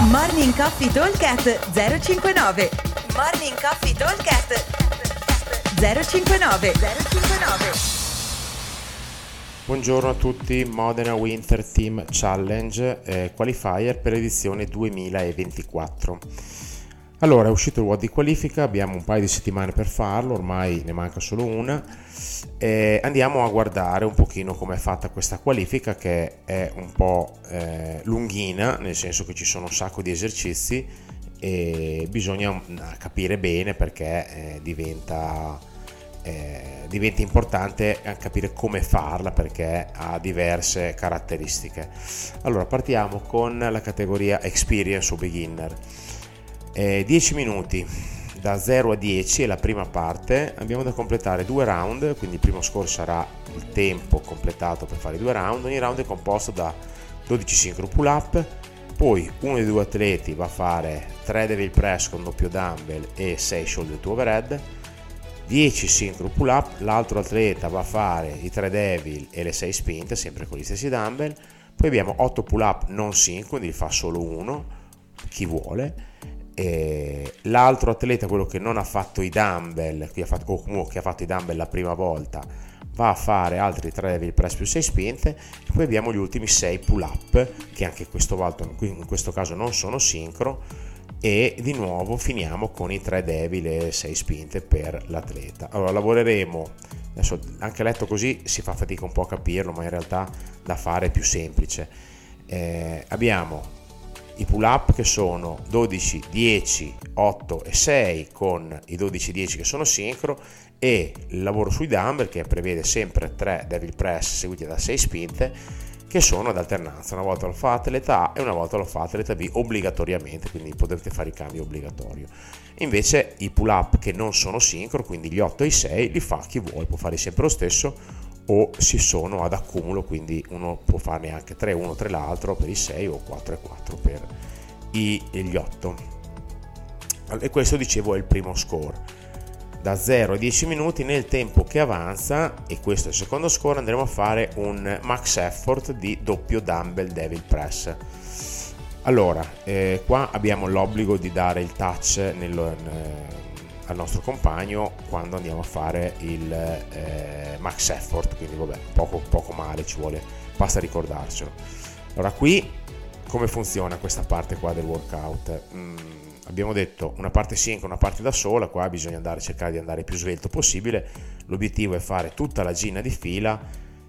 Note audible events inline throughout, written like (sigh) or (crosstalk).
Morning Coffee Talkcast 059 Morning Coffee Talkcast 059 059 Buongiorno a tutti, Modena Winter Team Challenge eh, Qualifier per l'edizione 2024. Allora, è uscito il WOD di qualifica, abbiamo un paio di settimane per farlo, ormai ne manca solo una. Eh, andiamo a guardare un pochino come è fatta questa qualifica che è un po' eh, lunghina, nel senso che ci sono un sacco di esercizi e bisogna mm, capire bene perché eh, diventa, eh, diventa importante capire come farla perché ha diverse caratteristiche. Allora, partiamo con la categoria Experience o Beginner eh, 10 minuti da 0 a 10 è la prima parte, abbiamo da completare due round, quindi il primo score sarà il tempo completato per fare due round, ogni round è composto da 12 sincro pull up, poi uno dei due atleti va a fare 3 devil press con doppio dumbbell e 6 shoulder to overhead, 10 sincro pull up, l'altro atleta va a fare i 3 devil e le 6 spinte, sempre con gli stessi dumbbell, poi abbiamo 8 pull up non sync, quindi fa solo uno, chi vuole, eh, l'altro atleta, quello che non ha fatto i dumbbell, fatto, o comunque che ha fatto i dumbbell la prima volta, va a fare altri 3 devil press più 6 spinte e poi abbiamo gli ultimi 6 pull up che anche questo volta, in questo caso non sono sincro e di nuovo finiamo con i 3 devil e 6 spinte per l'atleta. Allora lavoreremo. Adesso anche letto così si fa fatica un po' a capirlo ma in realtà da fare è più semplice. Eh, abbiamo i pull up che sono 12, 10, 8 e 6 con i 12, 10 che sono sincro e il lavoro sui dumbbell che prevede sempre 3 devil press seguiti da 6 spinte che sono ad alternanza, una volta lo fa atleta A e una volta lo fa atleta B obbligatoriamente, quindi potete fare i cambi obbligatorio. Invece i pull up che non sono sincro, quindi gli 8 e i 6, li fa chi vuole, può fare sempre lo stesso o si sono ad accumulo, quindi uno può farne anche 3 uno, 3 l'altro per i 6 o 4 e 4 per gli 8. E questo dicevo è il primo score. Da 0 a 10 minuti nel tempo che avanza, e questo è il secondo score, andremo a fare un max effort di doppio dumbbell devil press. Allora, eh, qua abbiamo l'obbligo di dare il touch nel, al nostro compagno quando andiamo a fare il eh, max effort, quindi vabbè, poco, poco male ci vuole, basta ricordarcelo. Allora qui come funziona questa parte qua del workout? Mm, abbiamo detto una parte sync, una parte da sola, qua bisogna andare, cercare di andare più svelto possibile, l'obiettivo è fare tutta la gina di fila,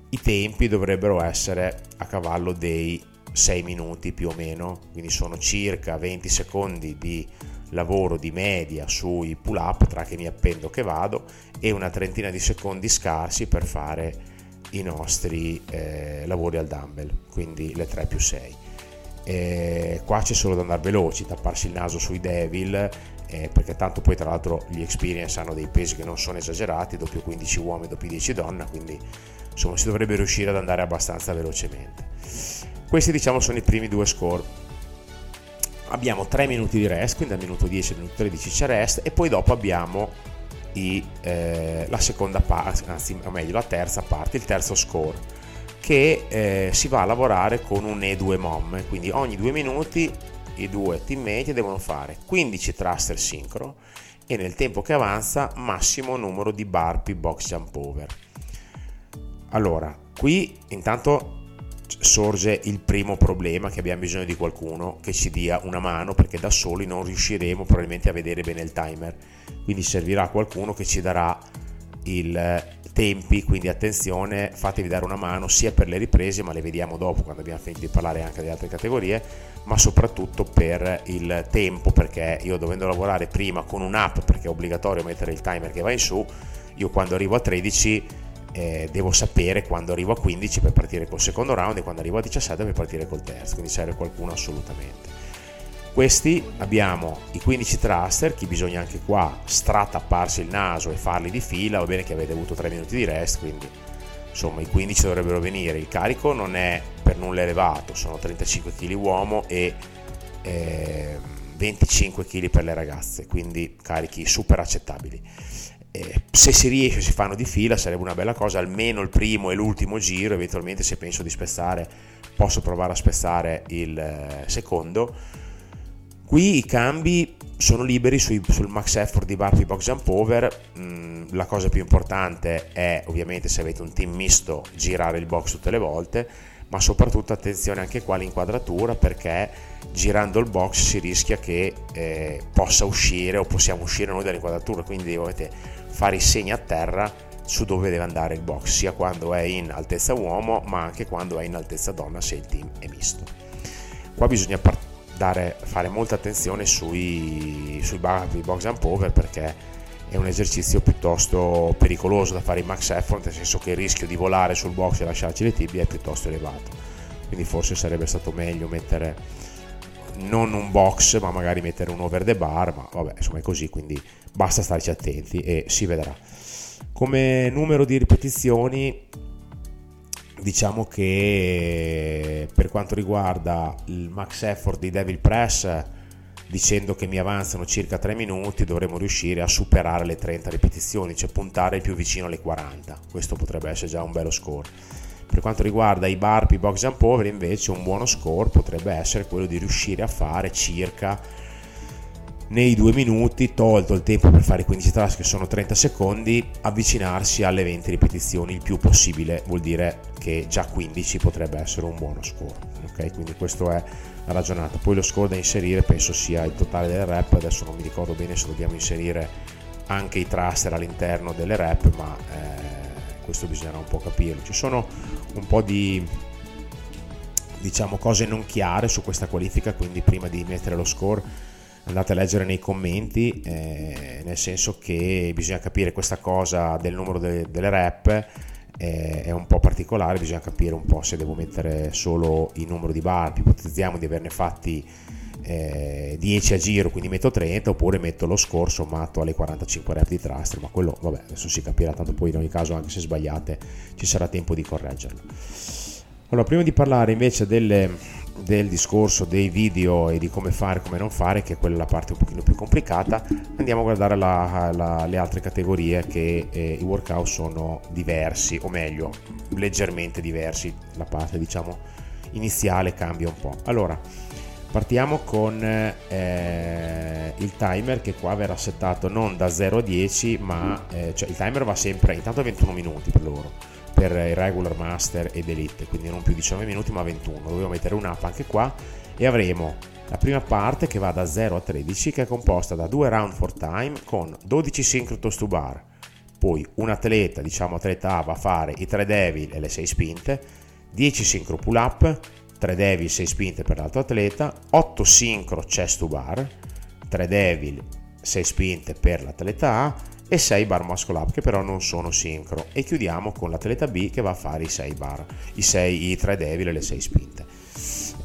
i tempi dovrebbero essere a cavallo dei 6 minuti più o meno, quindi sono circa 20 secondi di lavoro di media sui pull up tra che mi appendo che vado e una trentina di secondi scarsi per fare i nostri eh, lavori al dumbbell quindi le 3 più 6 eh, qua c'è solo da andare veloci tapparsi il naso sui devil eh, perché tanto poi tra l'altro gli experience hanno dei pesi che non sono esagerati doppio 15 uomini doppio 10 donna quindi insomma si dovrebbe riuscire ad andare abbastanza velocemente. Questi diciamo sono i primi due score abbiamo 3 minuti di rest, quindi dal minuto 10 al minuto 13 c'è rest e poi dopo abbiamo i, eh, la seconda parte, anzi o meglio la terza parte, il terzo score che eh, si va a lavorare con un E2 mom, quindi ogni due minuti i due teammate devono fare 15 thruster sincro e nel tempo che avanza massimo numero di burpee box jump over. Allora, qui intanto sorge il primo problema che abbiamo bisogno di qualcuno che ci dia una mano perché da soli non riusciremo probabilmente a vedere bene il timer. Quindi servirà qualcuno che ci darà i tempi quindi attenzione fatevi dare una mano sia per le riprese ma le vediamo dopo quando abbiamo finito di parlare anche delle altre categorie ma soprattutto per il tempo perché io dovendo lavorare prima con un'app perché è obbligatorio mettere il timer che va in su io quando arrivo a 13 eh, devo sapere quando arrivo a 15 per partire col secondo round e quando arrivo a 17 per partire col terzo, quindi serve qualcuno assolutamente. Questi abbiamo i 15 thruster, chi bisogna anche qua stratapparsi il naso e farli di fila, va bene che avete avuto 3 minuti di rest, quindi insomma i 15 dovrebbero venire. Il carico non è per nulla elevato, sono 35 kg uomo e eh, 25 kg per le ragazze, quindi carichi super accettabili eh, se si riesce si fanno di fila sarebbe una bella cosa almeno il primo e l'ultimo giro eventualmente se penso di spezzare posso provare a spezzare il eh, secondo Qui i cambi sono liberi sui, sul max effort di Barbie Box Jump Over. Mm, la cosa più importante è ovviamente se avete un team misto girare il box tutte le volte, ma soprattutto attenzione anche qua all'inquadratura perché girando il box si rischia che eh, possa uscire o possiamo uscire noi dall'inquadratura, quindi dovete fare i segni a terra su dove deve andare il box, sia quando è in altezza uomo ma anche quando è in altezza donna se il team è misto. Qua bisogna dare, fare molta attenzione sui, sui box and over perché è un esercizio piuttosto pericoloso da fare in max effort, nel senso che il rischio di volare sul box e lasciarci le tibie è piuttosto elevato. Quindi forse sarebbe stato meglio mettere non un box, ma magari mettere un over the bar, ma vabbè, insomma è così, quindi basta starci attenti e si vedrà. Come numero di ripetizioni diciamo che per quanto riguarda il max effort di Devil Press dicendo che mi avanzano circa 3 minuti dovremo riuscire a superare le 30 ripetizioni cioè puntare il più vicino alle 40 questo potrebbe essere già un bello score per quanto riguarda i barpi box jump over invece un buono score potrebbe essere quello di riuscire a fare circa nei due minuti, tolto il tempo per fare i 15 thrust che sono 30 secondi, avvicinarsi alle 20 ripetizioni il più possibile, vuol dire che già 15 potrebbe essere un buono score. Ok, quindi questo è la ragionata. Poi lo score da inserire penso sia il totale delle rep, adesso non mi ricordo bene se dobbiamo inserire anche i thruster all'interno delle rep, ma eh, questo bisognerà un po' capirlo. Ci sono un po' di diciamo cose non chiare su questa qualifica, quindi prima di mettere lo score andate a leggere nei commenti, eh, nel senso che bisogna capire questa cosa del numero de- delle rep, eh, è un po' particolare, bisogna capire un po' se devo mettere solo il numero di bar, ipotizziamo di averne fatti eh, 10 a giro, quindi metto 30, oppure metto lo score sommato alle 45 rep di thruster, ma quello vabbè, adesso si capirà, tanto poi in ogni caso anche se sbagliate ci sarà tempo di correggerlo. Allora, prima di parlare invece delle del discorso dei video e di come fare e come non fare, che è quella la parte un pochino più complicata, andiamo a guardare la, la, le altre categorie che eh, i workout sono diversi, o meglio, leggermente diversi, la parte diciamo iniziale cambia un po'. Allora, partiamo con eh, il timer che qua verrà settato non da 0 a 10, ma eh, cioè il timer va sempre, intanto a 21 minuti per loro per il regular master ed elite quindi non più 19 minuti ma 21 dovevo mettere un'app anche qua e avremo la prima parte che va da 0 a 13 che è composta da due round for time con 12 synchro toast to bar. Poi un atleta diciamo atleta A va a fare i 3 devil e le 6 spinte 10 synchro pull up 3 devil 6 spinte per l'altro atleta 8 synchro chest to bar 3 devil 6 spinte per l'atleta A e 6 bar muscle up che però non sono sincro e chiudiamo con l'atleta B che va a fare i 6 bar, i 6 i 3 devil e le 6 spinte.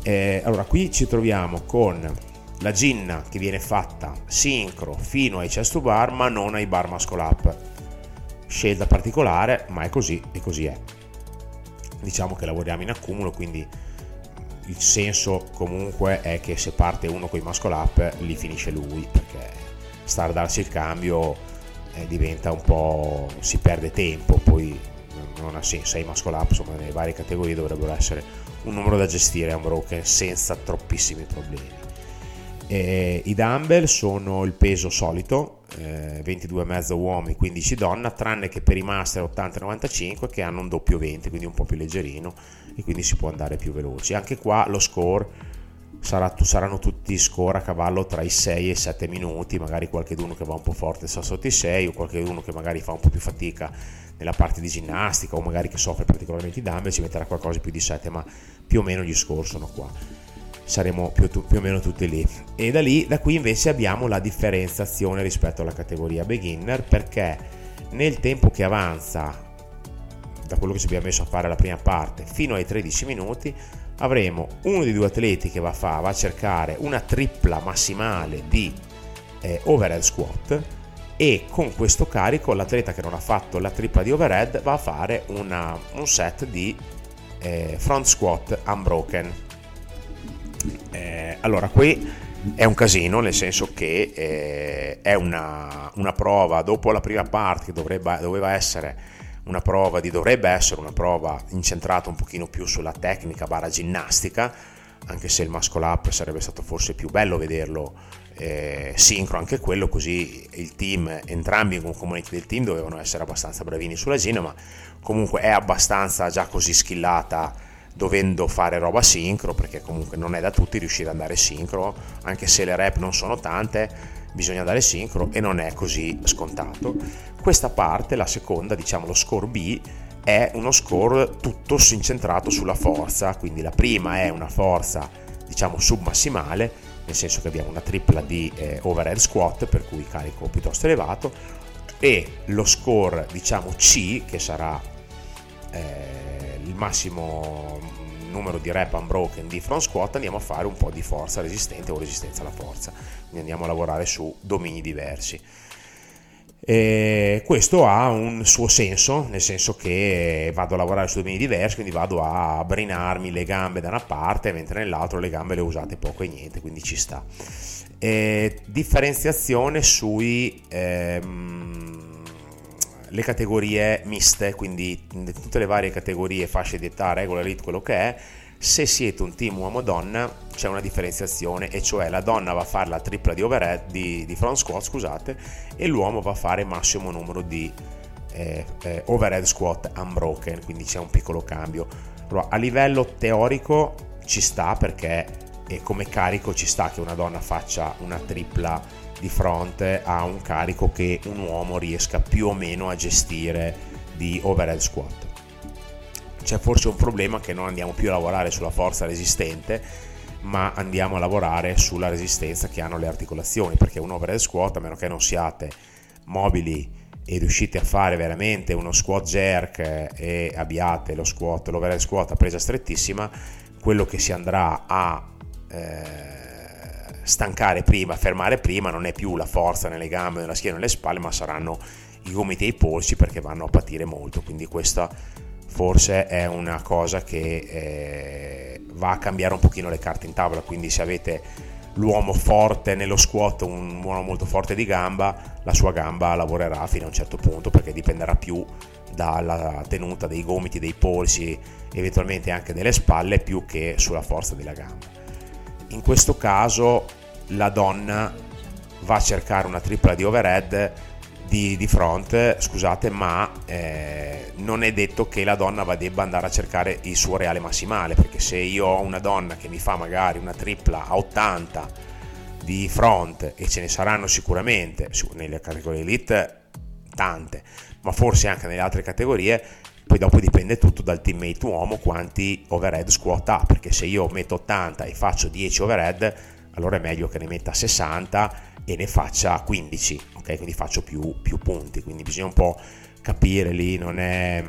Eh, allora qui ci troviamo con la ginna che viene fatta sincro fino ai chest to bar ma non ai bar muscle up. Scelta particolare, ma è così e così è. Diciamo che lavoriamo in accumulo, quindi il senso comunque è che se parte uno con i muscle up li finisce lui perché star a darsi il cambio eh, diventa un po' si perde tempo, poi non ha senso, 6 muscle up, insomma nelle varie categorie dovrebbero essere un numero da gestire a un broken senza troppissimi problemi. Eh, I dumbbell sono il peso solito, eh, 22,5 uomini, 15 donna, tranne che per i master 80-95 che hanno un doppio 20, quindi un po' più leggerino e quindi si può andare più veloci. Anche qua lo score sarà, saranno tutti score a cavallo tra i 6 e i 7 minuti, magari qualcuno che va un po' forte sta sotto i 6 o qualcuno che magari fa un po' più fatica nella parte di ginnastica o magari che soffre particolarmente i dumbbell ci metterà qualcosa più di 7, ma più o meno gli score sono qua. Saremo più, più o meno tutti lì. E da lì, da qui invece abbiamo la differenziazione rispetto alla categoria beginner perché nel tempo che avanza da quello che ci abbiamo messo a fare la prima parte fino ai 13 minuti avremo uno dei due atleti che va a, fare, va a cercare una tripla massimale di eh, overhead squat e con questo carico l'atleta che non ha fatto la tripla di overhead va a fare una, un set di eh, front squat unbroken. Eh, allora qui è un casino nel senso che eh, è una, una, prova dopo la prima parte che dovrebbe, doveva essere una prova di dovrebbe essere una prova incentrata un pochino più sulla tecnica barra ginnastica anche se il muscle up sarebbe stato forse più bello vederlo eh, sincro anche quello, così il team, entrambi i componenti del team dovevano essere abbastanza bravini sulla Gino, ma comunque è abbastanza già così skillata dovendo fare roba sincro, perché comunque non è da tutti riuscire ad andare sincro, anche se le rep non sono tante, bisogna andare sincro e non è così scontato. Questa parte, la seconda, diciamo lo score B, è uno score tutto incentrato sulla forza, quindi la prima è una forza diciamo submassimale, nel senso che abbiamo una tripla di eh, overhead squat per cui carico piuttosto elevato e lo score diciamo C che sarà eh, il massimo numero di rep unbroken di front squat andiamo a fare un po' di forza resistente o resistenza alla forza andiamo a lavorare su domini diversi e questo ha un suo senso, nel senso che vado a lavorare su domini diversi, quindi vado a brinarmi le gambe da una parte, mentre nell'altro le gambe le usate poco e niente, quindi ci sta. E differenziazione sui ehm, categorie miste, quindi tutte le varie categorie, fasce di età, regola elite, quello che è, se siete un team uomo-donna c'è una differenziazione e cioè la donna va a fare la tripla di overhead di, di front squat scusate e l'uomo va a fare massimo numero di eh, eh, overhead squat unbroken quindi c'è un piccolo cambio. Allora, a livello teorico ci sta perché e come carico ci sta che una donna faccia una tripla di fronte a un carico che un uomo riesca più o meno a gestire di overhead squat c'è forse un problema che non andiamo più a lavorare sulla forza resistente, ma andiamo a lavorare sulla resistenza che hanno le articolazioni, perché un overhead squat, a meno che non siate mobili e riuscite a fare veramente uno squat jerk e abbiate lo squat, l'overhead squat a presa strettissima, quello che si andrà a eh, stancare prima, fermare prima, non è più la forza nelle gambe, nella schiena, nelle spalle, ma saranno i gomiti e i polsi perché vanno a patire molto. Quindi questa forse è una cosa che eh, va a cambiare un pochino le carte in tavola, quindi se avete l'uomo forte nello squat, un uomo molto forte di gamba, la sua gamba lavorerà fino a un certo punto perché dipenderà più dalla tenuta dei gomiti, dei polsi, eventualmente anche delle spalle, più che sulla forza della gamba. In questo caso la donna va a cercare una tripla di overhead di, di front, scusate, ma eh, non è detto che la donna debba andare a cercare il suo reale massimale, perché se io ho una donna che mi fa magari una tripla a 80 di front e ce ne saranno sicuramente nelle categorie elite tante, ma forse anche nelle altre categorie, poi dopo dipende tutto dal teammate uomo quanti overhead squat ha, perché se io metto 80 e faccio 10 overhead, allora è meglio che ne metta 60 e ne faccia 15, ok? Quindi faccio più, più punti, quindi bisogna un po' capire lì, non è,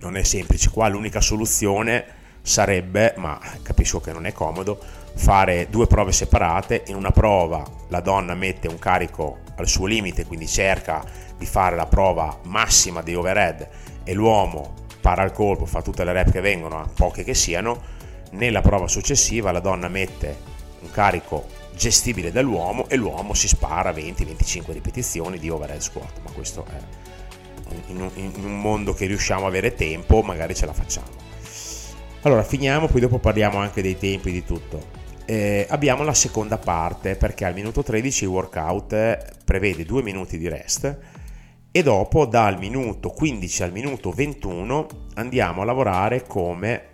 non è semplice. Qua l'unica soluzione sarebbe, ma capisco che non è comodo, fare due prove separate. In una prova la donna mette un carico al suo limite, quindi cerca di fare la prova massima di overhead e l'uomo para il colpo, fa tutte le rep che vengono, poche che siano. Nella prova successiva la donna mette un carico gestibile dall'uomo e l'uomo si spara 20-25 ripetizioni di overhead squat, ma questo è in un, mondo che riusciamo a avere tempo, magari ce la facciamo. Allora, finiamo, poi dopo parliamo anche dei tempi di tutto. Eh, abbiamo la seconda parte perché al minuto 13 il workout prevede 2 minuti di rest e dopo dal minuto 15 al minuto 21 andiamo a lavorare come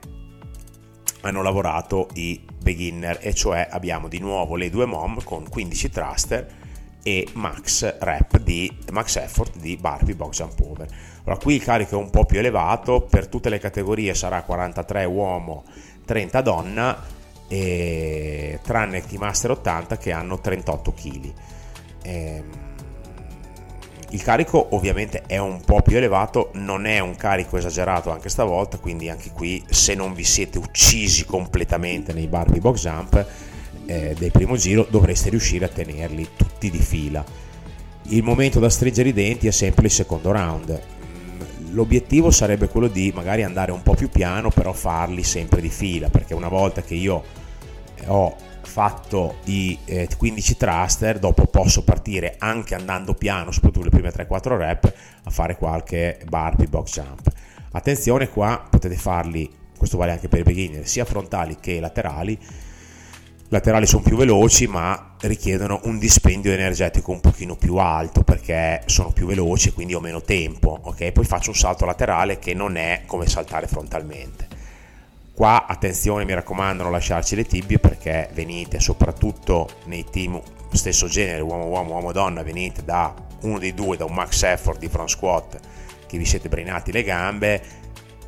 hanno lavorato i beginner e cioè abbiamo di nuovo le due mom con 15 thruster e max rep di max effort di Barbie box jump over. Allora qui il carico è un po' più elevato, per tutte le categorie sarà 43 uomo, 30 donna e tranne i master 80 che hanno 38 kg. Ehm, il carico ovviamente è un po' più elevato, non è un carico esagerato anche stavolta, quindi anche qui se non vi siete uccisi completamente nei Barbie box jump eh, del primo giro dovreste riuscire a tenerli tutti di fila. Il momento da stringere i denti è sempre il secondo round. Mm, l'obiettivo sarebbe quello di magari andare un po' più piano, però farli sempre di fila, perché una volta che io ho fatto i eh, 15 thruster, dopo posso partire anche andando piano, soprattutto le prime 3-4 rep, a fare qualche barbie box jump. Attenzione qua, potete farli questo vale anche per i beginner, sia frontali che laterali. Laterali sono più veloci ma richiedono un dispendio energetico un pochino più alto perché sono più veloci e quindi ho meno tempo. ok? Poi faccio un salto laterale che non è come saltare frontalmente. Qua attenzione mi raccomando non lasciarci le tibie perché venite soprattutto nei team stesso genere, uomo-uomo, uomo-donna, venite da uno dei due, da un max effort di front squat che vi siete brinati le gambe,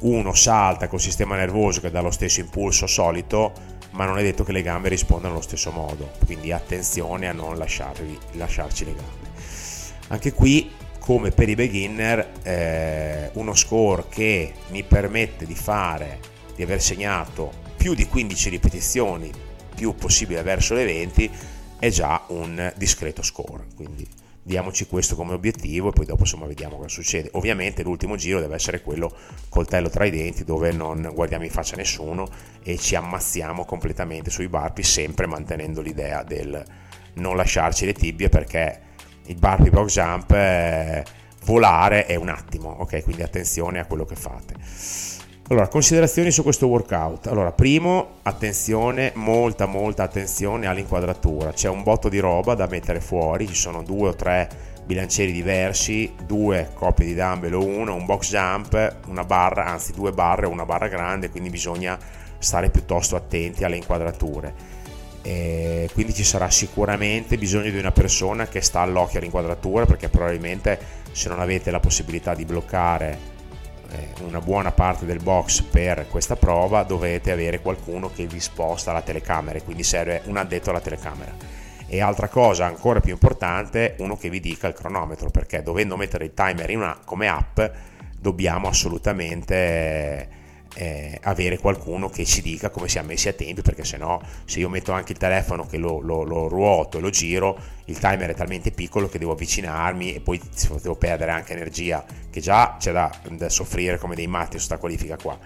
uno salta col sistema nervoso che dà lo stesso impulso solito, ma non è detto che le gambe rispondano allo stesso modo, quindi attenzione a non lasciarvi, lasciarci le gambe. Anche qui, come per i beginner, eh, uno score che mi permette di fare, di aver segnato più di 15 ripetizioni, più possibile verso le 20, è già un discreto score. Quindi diamoci questo come obiettivo e poi dopo insomma vediamo cosa succede. Ovviamente l'ultimo giro deve essere quello coltello tra i denti dove non guardiamo in faccia nessuno e ci ammazziamo completamente sui barpi sempre mantenendo l'idea del non lasciarci le tibie perché il barpi box jump eh, volare è un attimo, ok? Quindi attenzione a quello che fate. Allora, considerazioni su questo workout. Allora, primo, attenzione, molta molta attenzione all'inquadratura. C'è un botto di roba da mettere fuori, ci sono due o tre bilancieri diversi, due coppie di dumbbell o uno, un box jump, una barra, anzi due barre o una barra grande, quindi bisogna stare piuttosto attenti alle inquadrature. E quindi ci sarà sicuramente bisogno di una persona che sta all'occhio all'inquadratura perché probabilmente se non avete la possibilità di bloccare eh, una buona parte del box per questa prova dovete avere qualcuno che vi sposta la telecamera quindi serve un addetto alla telecamera. E altra cosa ancora più importante uno che vi dica il cronometro perché dovendo mettere il timer una, come app dobbiamo assolutamente eh, avere qualcuno che ci dica come siamo messi a tempi perché se no se io metto anche il telefono che lo, lo, lo, ruoto e lo giro il timer è talmente piccolo che devo avvicinarmi e poi devo perdere anche energia che già c'è da, da soffrire come dei matti su questa qualifica qua.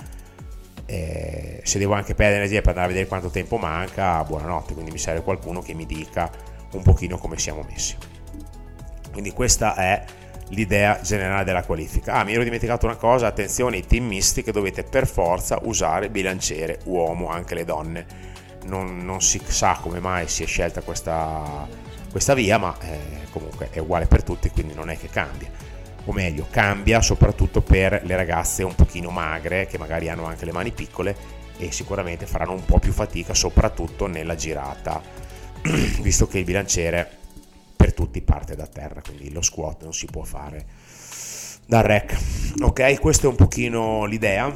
Eh, se devo anche perdere energia per andare a vedere quanto tempo manca buonanotte quindi mi serve qualcuno che mi dica un pochino come siamo messi. Quindi questa è l'idea generale della qualifica. Ah, mi ero dimenticato una cosa, attenzione ai team misti che dovete per forza usare bilanciere uomo, anche le donne. Non, non si sa come mai si è scelta questa, questa via, ma eh, comunque è uguale per tutti, quindi non è che cambia. O meglio, cambia soprattutto per le ragazze un pochino magre, che magari hanno anche le mani piccole e sicuramente faranno un po' più fatica, soprattutto nella girata, (clears throat) visto che il bilanciere per tutti parte da terra, quindi lo squat non si può fare dal rack. Ok, questa è un pochino l'idea.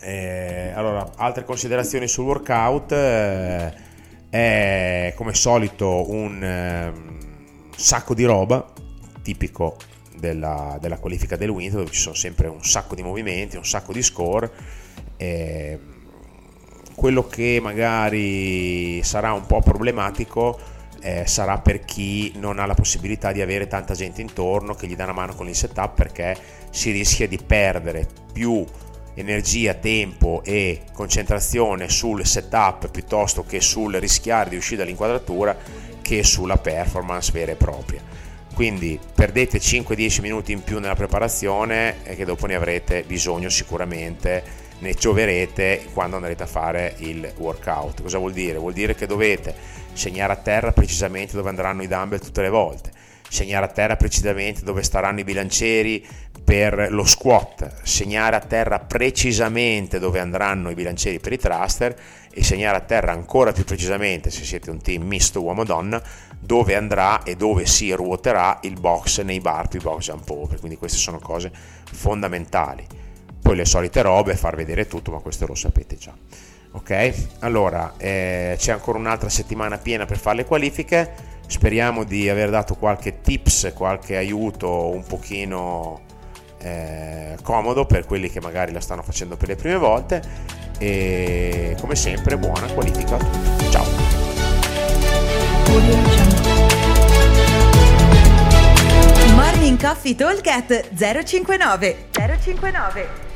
Eh, allora, altre considerazioni sul workout. Eh, è come solito un eh, sacco di roba, tipico della, della, qualifica del winter, dove ci sono sempre un sacco di movimenti, un sacco di score. Eh, quello che magari sarà un po' problematico eh, sarà per chi non ha la possibilità di avere tanta gente intorno che gli dà una mano con il setup perché si rischia di perdere più energia, tempo e concentrazione sul setup piuttosto che sul rischiare di uscire dall'inquadratura che sulla performance vera e propria. Quindi perdete 5-10 minuti in più nella preparazione e che dopo ne avrete bisogno sicuramente ne gioverete quando andrete a fare il workout. Cosa vuol dire? Vuol dire che dovete segnare a terra precisamente dove andranno i dumbbell tutte le volte, segnare a terra precisamente dove staranno i bilancieri per lo squat, segnare a terra precisamente dove andranno i bilancieri per i thruster. E segnare a terra ancora più precisamente se siete un team misto uomo-donna dove andrà e dove si ruoterà il box nei barpi box jump over. Quindi queste sono cose fondamentali. Poi le solite robe, far vedere tutto, ma questo lo sapete già. Ok? Allora, eh, c'è ancora un'altra settimana piena per fare le qualifiche. Speriamo di aver dato qualche tips, qualche aiuto un pochino eh, comodo per quelli che magari la stanno facendo per le prime volte. E come sempre, buona qualifica a tutti. Ciao! Morning Coffee Talk 059 059